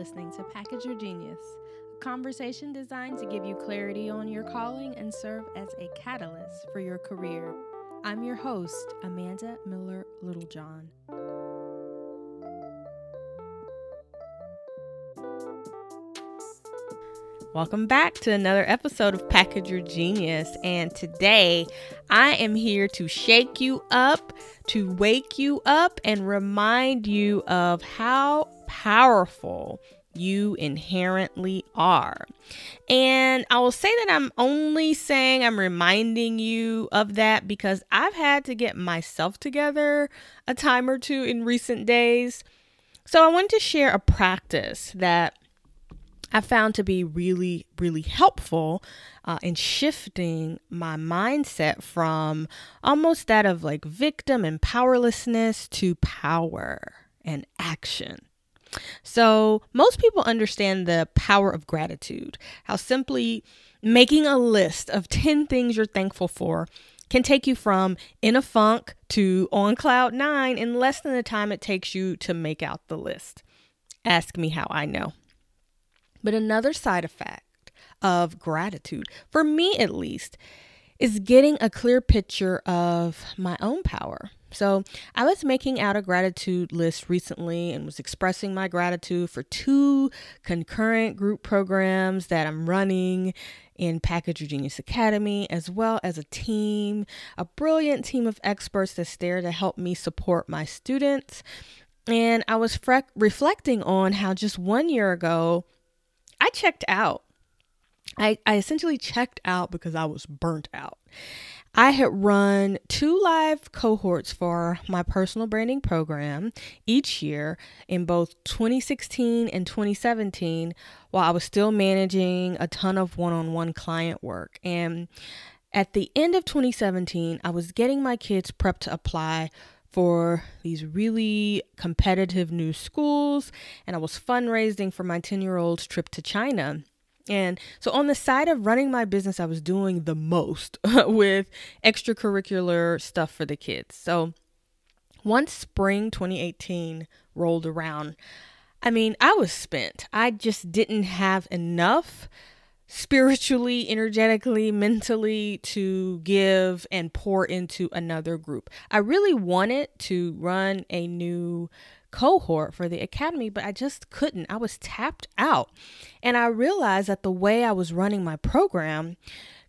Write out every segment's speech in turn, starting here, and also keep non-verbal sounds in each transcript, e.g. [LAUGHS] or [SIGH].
listening to Package Your Genius, a conversation designed to give you clarity on your calling and serve as a catalyst for your career. I'm your host, Amanda Miller Littlejohn. Welcome back to another episode of Package Your Genius. And today I am here to shake you up, to wake you up, and remind you of how powerful you inherently are. And I will say that I'm only saying I'm reminding you of that because I've had to get myself together a time or two in recent days. So I wanted to share a practice that I found to be really, really helpful uh, in shifting my mindset from almost that of like victim and powerlessness to power and action. So, most people understand the power of gratitude, how simply making a list of 10 things you're thankful for can take you from in a funk to on cloud nine in less than the time it takes you to make out the list. Ask me how I know. But another side effect of gratitude, for me at least, is getting a clear picture of my own power. So, I was making out a gratitude list recently and was expressing my gratitude for two concurrent group programs that I'm running in Package Genius Academy, as well as a team, a brilliant team of experts that's there to help me support my students. And I was fre- reflecting on how just one year ago, I checked out. I, I essentially checked out because I was burnt out. I had run two live cohorts for my personal branding program each year in both 2016 and 2017 while I was still managing a ton of one on one client work. And at the end of 2017, I was getting my kids prepped to apply for these really competitive new schools, and I was fundraising for my 10 year old's trip to China. And so, on the side of running my business, I was doing the most [LAUGHS] with extracurricular stuff for the kids. So, once spring 2018 rolled around, I mean, I was spent. I just didn't have enough spiritually, energetically, mentally to give and pour into another group. I really wanted to run a new cohort for the academy, but I just couldn't. I was tapped out. And I realized that the way I was running my program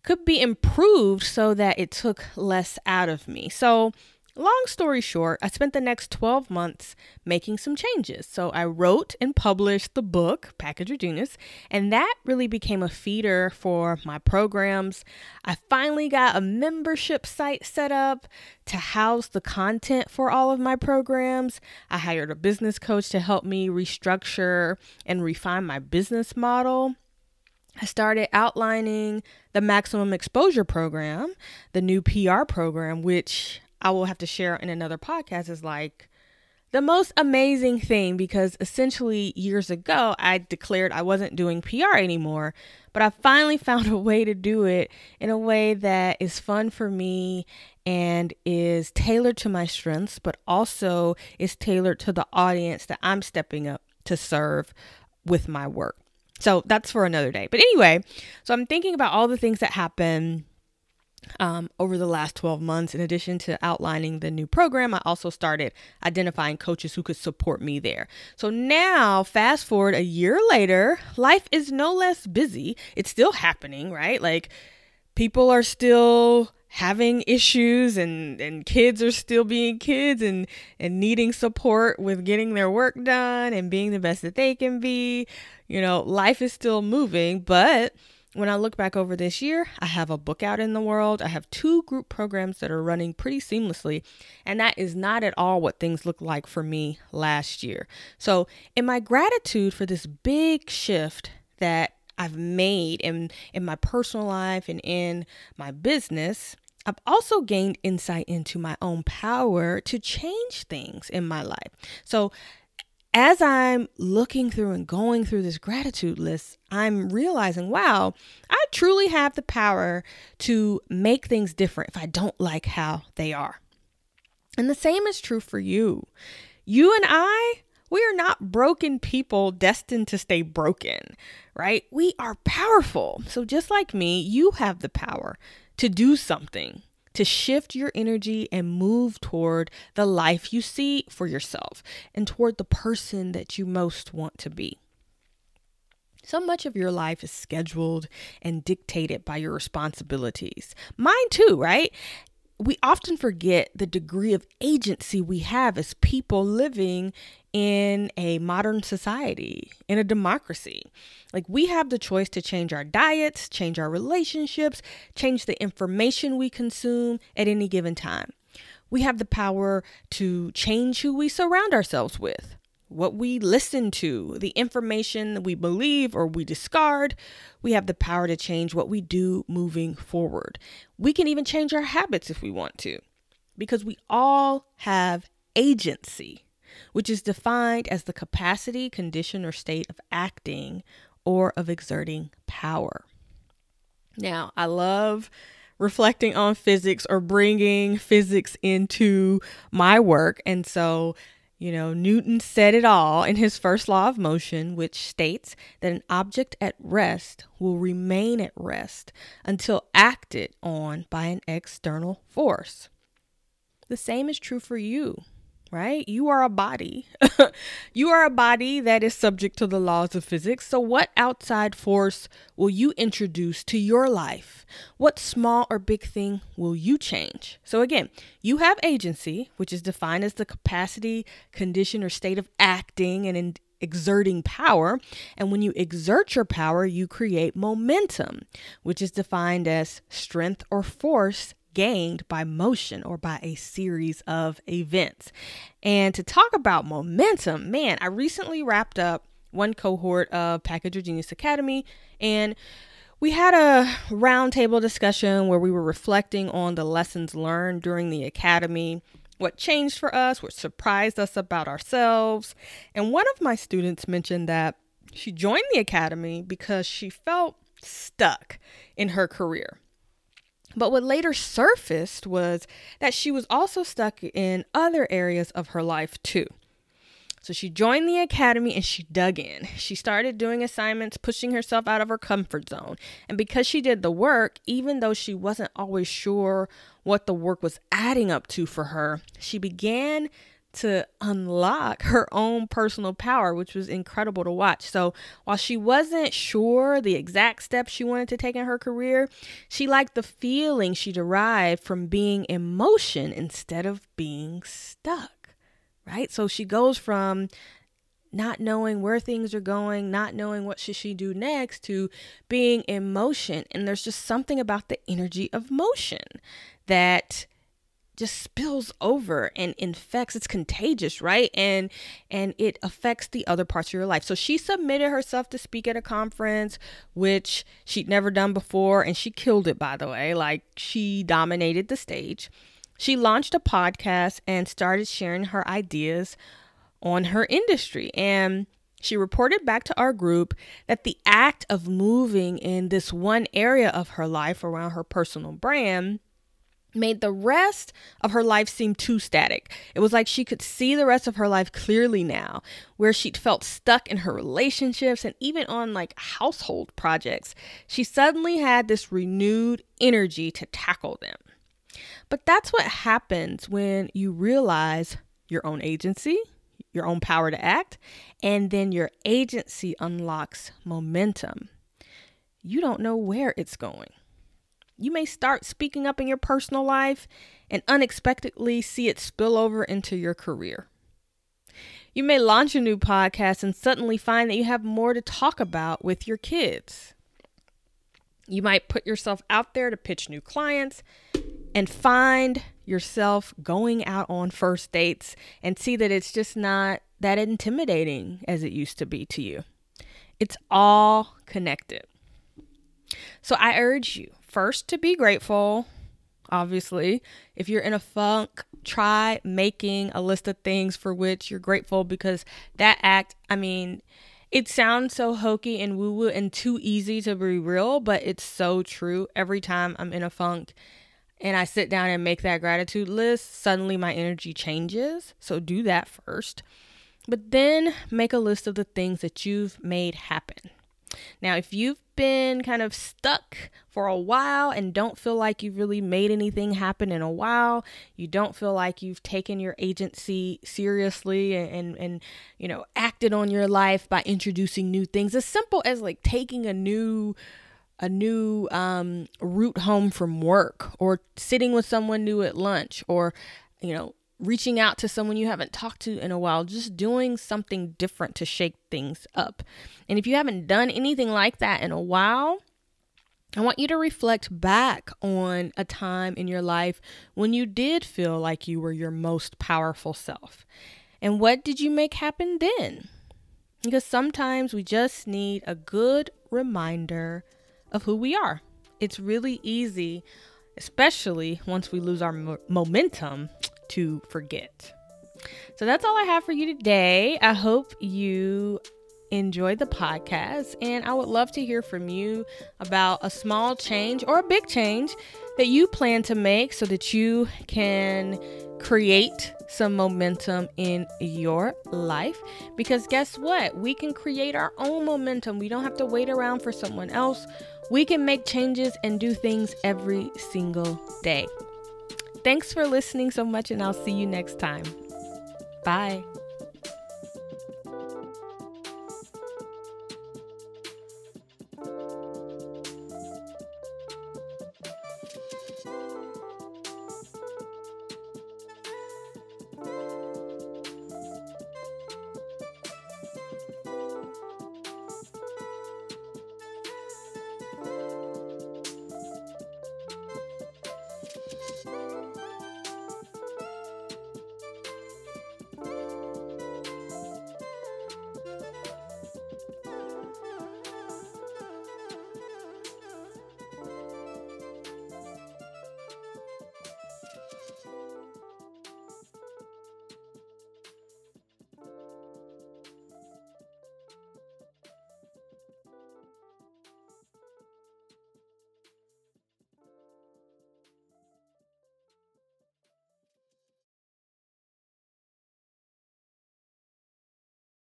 could be improved so that it took less out of me. So Long story short, I spent the next 12 months making some changes. So I wrote and published the book, Package Genius, and that really became a feeder for my programs. I finally got a membership site set up to house the content for all of my programs. I hired a business coach to help me restructure and refine my business model. I started outlining the maximum exposure program, the new PR program, which I will have to share in another podcast is like the most amazing thing because essentially years ago I declared I wasn't doing PR anymore, but I finally [LAUGHS] found a way to do it in a way that is fun for me and is tailored to my strengths, but also is tailored to the audience that I'm stepping up to serve with my work. So that's for another day. But anyway, so I'm thinking about all the things that happen um, over the last 12 months. In addition to outlining the new program, I also started identifying coaches who could support me there. So now, fast forward a year later, life is no less busy. It's still happening, right? Like people are still having issues and and kids are still being kids and and needing support with getting their work done and being the best that they can be you know life is still moving but when I look back over this year, I have a book out in the world. I have two group programs that are running pretty seamlessly. And that is not at all what things looked like for me last year. So, in my gratitude for this big shift that I've made in, in my personal life and in my business, I've also gained insight into my own power to change things in my life. So, as I'm looking through and going through this gratitude list, I'm realizing, wow, I truly have the power to make things different if I don't like how they are. And the same is true for you. You and I, We are not broken people destined to stay broken, right? We are powerful. So, just like me, you have the power to do something, to shift your energy and move toward the life you see for yourself and toward the person that you most want to be. So much of your life is scheduled and dictated by your responsibilities. Mine too, right? We often forget the degree of agency we have as people living in a modern society, in a democracy. Like, we have the choice to change our diets, change our relationships, change the information we consume at any given time. We have the power to change who we surround ourselves with what we listen to, the information we believe or we discard. We have the power to change what we do moving forward. We can even change our habits if we want to, because we all have agency, which is defined as the capacity, condition, or state of acting or of exerting power. Now, I love reflecting on physics or bringing physics into my work. And so you know, Newton said it all in his first law of motion, which states that an object at rest will remain at rest until acted on by an external force. The same is true for you right? You are a body. [LAUGHS] you are a body that is subject to the laws of physics. So, what outside force will you introduce to your life? What small or big thing will you change? So, again, you have agency, which is defined as the capacity, condition, or state of acting and in exerting power. And when you exert your power, you create momentum, which is defined as strength or force gained by motion or by a series of events. And to talk about momentum, man, I recently wrapped up one cohort of Package Your Genius Academy and we had a roundtable discussion where we were reflecting on the lessons learned during the academy, what changed for us, what surprised us about ourselves. And one of my students mentioned that she joined the academy because she felt stuck in her career. But what later surfaced was that she was also stuck in other areas of her life too. So she joined the academy and she dug in. She started doing assignments, pushing herself out of her comfort zone. And because she did the work, even though she wasn't always sure what the work was adding up to for her, she began to unlock her own personal power, which was incredible to watch. So, while she wasn't sure the exact steps she wanted to take in her career, she liked the feeling she derived from being in motion instead of being stuck, right? So, she goes from not knowing where things are going, not knowing what should she do next to being in motion. And there's just something about the energy of motion that just spills over and infects it's contagious right? And and it affects the other parts of your life. So she submitted herself to speak at a conference which she'd never done before and she killed it by the way. Like she dominated the stage. She launched a podcast and started sharing her ideas on her industry. And she reported back to our group that the act of moving in this one area of her life around her personal brand made the rest of her life seem too static. It was like she could see the rest of her life clearly now, where she'd felt stuck in her relationships and even on like household projects. She suddenly had this renewed energy to tackle them. But that's what happens when you realize your own agency, your own power to act, and then your agency unlocks momentum. You don't know where it's going. You may start speaking up in your personal life and unexpectedly see it spill over into your career. You may launch a new podcast and suddenly find that you have more to talk about with your kids. You might put yourself out there to pitch new clients and find yourself going out on first dates and see that it's just not that intimidating as it used to be to you. It's all connected. So I urge you first to be grateful, obviously. If you're in a funk, try making a list of things for which you're grateful because that act, I mean, it sounds so hokey and woo woo and too easy to be real, but it's so true. Every time I'm in a funk and I sit down and make that gratitude list, suddenly my energy changes. So do that first. But then make a list of the things that you've made happen. Now, if you've been kind of stuck for a while and don't feel like you've really made anything happen in a while, you don't feel like you've taken your agency seriously and, and, and you know, acted on your life by introducing new things, as simple as like taking a new a new um, route home from work or sitting with someone new at lunch or you know reaching out to someone you haven't talked to in a while, just doing something different to shake things up. And if you haven't done anything like that in a while, I want you to reflect back on a time in your life when you did feel like you were your most powerful self. And what did you make happen then? Because sometimes we just need a good reminder of who we are. It's really easy, especially once we lose our mo- momentum, to forget. So that's all I have for you today. I hope you enjoyed the podcast, and I would love to hear from you about a small change or a big change that you plan to make so that you can create some momentum in your life. Because guess what? We can create our own momentum. We don't have to wait around for someone else. We can make changes and do things every single day. Thanks for listening so much, and I'll see you next time. Bye.